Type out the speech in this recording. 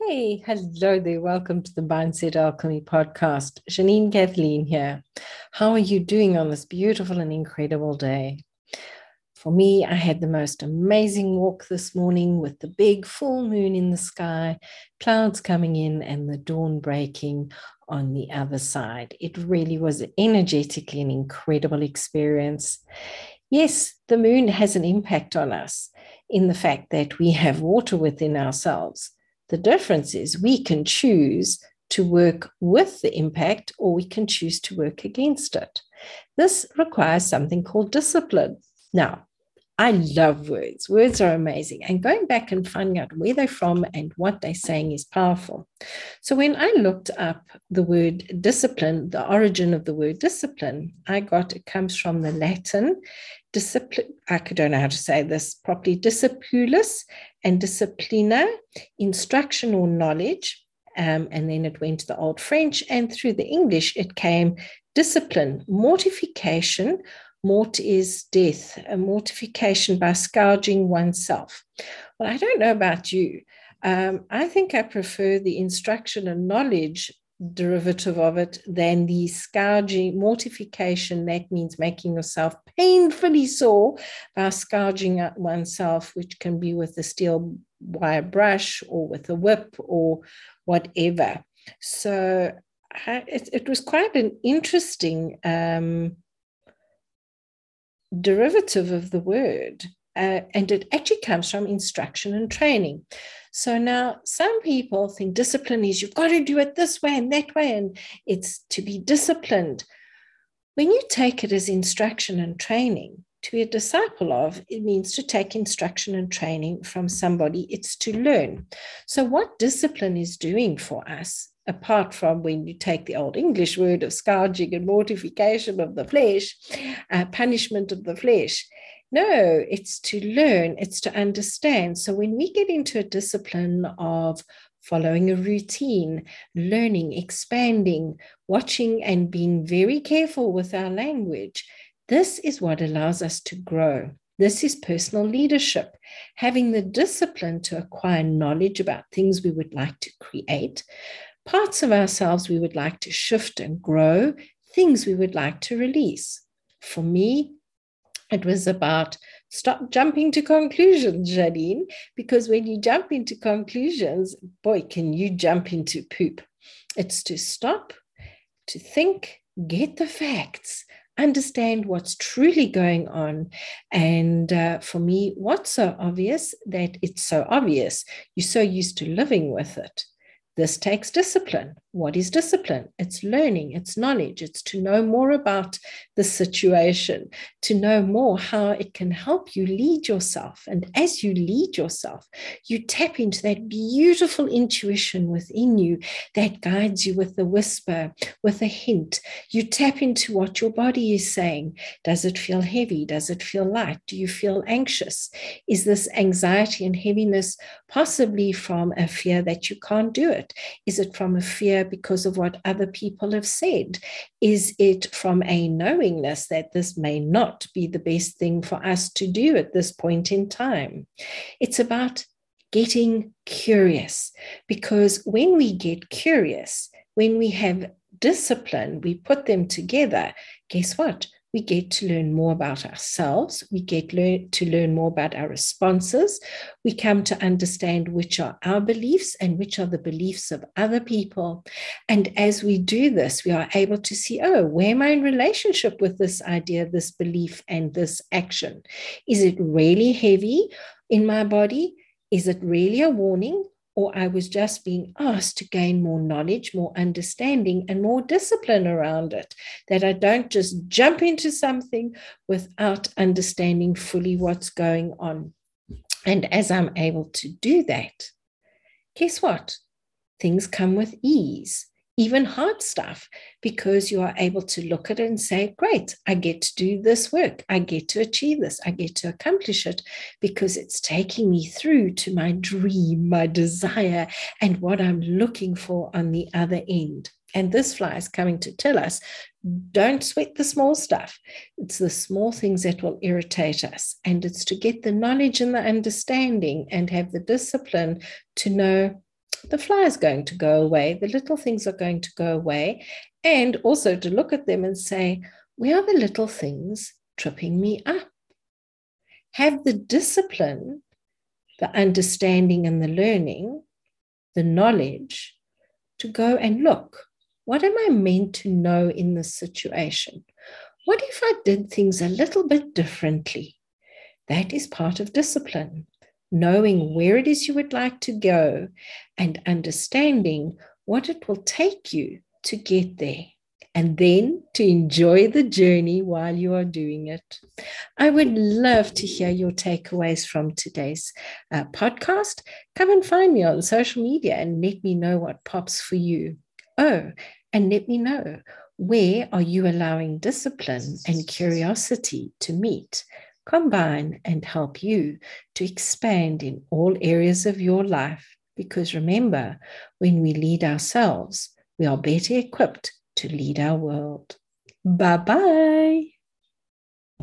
Hey, hello there. Welcome to the Mindset Alchemy podcast. Janine Kathleen here. How are you doing on this beautiful and incredible day? For me, I had the most amazing walk this morning with the big full moon in the sky, clouds coming in, and the dawn breaking on the other side. It really was energetically an incredible experience. Yes, the moon has an impact on us in the fact that we have water within ourselves. The difference is we can choose to work with the impact or we can choose to work against it. This requires something called discipline. Now, I love words. Words are amazing. And going back and finding out where they're from and what they're saying is powerful. So when I looked up the word discipline, the origin of the word discipline, I got it comes from the Latin discipline. I don't know how to say this properly. Discipulus and disciplina, instruction or knowledge. Um, and then it went to the Old French, and through the English, it came discipline, mortification Mort is death, a mortification by scourging oneself. Well, I don't know about you. Um, I think I prefer the instruction and knowledge derivative of it than the scourging, mortification. That means making yourself painfully sore by scourging at oneself, which can be with a steel wire brush or with a whip or whatever. So I, it, it was quite an interesting. Um, derivative of the word. Uh, and it actually comes from instruction and training. So now some people think discipline is you've got to do it this way and that way, and it's to be disciplined. When you take it as instruction and training, to be a disciple of, it means to take instruction and training from somebody, it's to learn. So, what discipline is doing for us apart from when you take the old English word of scourging and mortification of the flesh, uh, punishment of the flesh. No, it's to learn, it's to understand. So when we get into a discipline of following a routine, learning, expanding, watching, and being very careful with our language, this is what allows us to grow. This is personal leadership, having the discipline to acquire knowledge about things we would like to create, parts of ourselves we would like to shift and grow, things we would like to release. For me, it was about stop jumping to conclusions, Janine, because when you jump into conclusions, boy, can you jump into poop. It's to stop, to think, get the facts, understand what's truly going on. And uh, for me, what's so obvious that it's so obvious, you're so used to living with it. This takes discipline. What is discipline? It's learning, it's knowledge, it's to know more about the situation, to know more how it can help you lead yourself. And as you lead yourself, you tap into that beautiful intuition within you that guides you with a whisper, with a hint. You tap into what your body is saying. Does it feel heavy? Does it feel light? Do you feel anxious? Is this anxiety and heaviness possibly from a fear that you can't do it? Is it from a fear because of what other people have said? Is it from a knowingness that this may not be the best thing for us to do at this point in time? It's about getting curious because when we get curious, when we have discipline, we put them together, guess what? We get to learn more about ourselves. We get learn, to learn more about our responses. We come to understand which are our beliefs and which are the beliefs of other people. And as we do this, we are able to see oh, where am I in relationship with this idea, this belief, and this action? Is it really heavy in my body? Is it really a warning? Or I was just being asked to gain more knowledge, more understanding, and more discipline around it. That I don't just jump into something without understanding fully what's going on. And as I'm able to do that, guess what? Things come with ease even hard stuff, because you are able to look at it and say, Great, I get to do this work. I get to achieve this. I get to accomplish it because it's taking me through to my dream, my desire, and what I'm looking for on the other end. And this fly is coming to tell us don't sweat the small stuff. It's the small things that will irritate us. And it's to get the knowledge and the understanding and have the discipline to know the fly is going to go away, the little things are going to go away, and also to look at them and say, where are the little things tripping me up? Have the discipline, the understanding, and the learning, the knowledge to go and look. What am I meant to know in this situation? What if I did things a little bit differently? That is part of discipline knowing where it is you would like to go and understanding what it will take you to get there and then to enjoy the journey while you are doing it. I would love to hear your takeaways from today's uh, podcast. Come and find me on social media and let me know what pops for you. Oh, and let me know where are you allowing discipline and curiosity to meet? Combine and help you to expand in all areas of your life. Because remember, when we lead ourselves, we are better equipped to lead our world. Bye bye.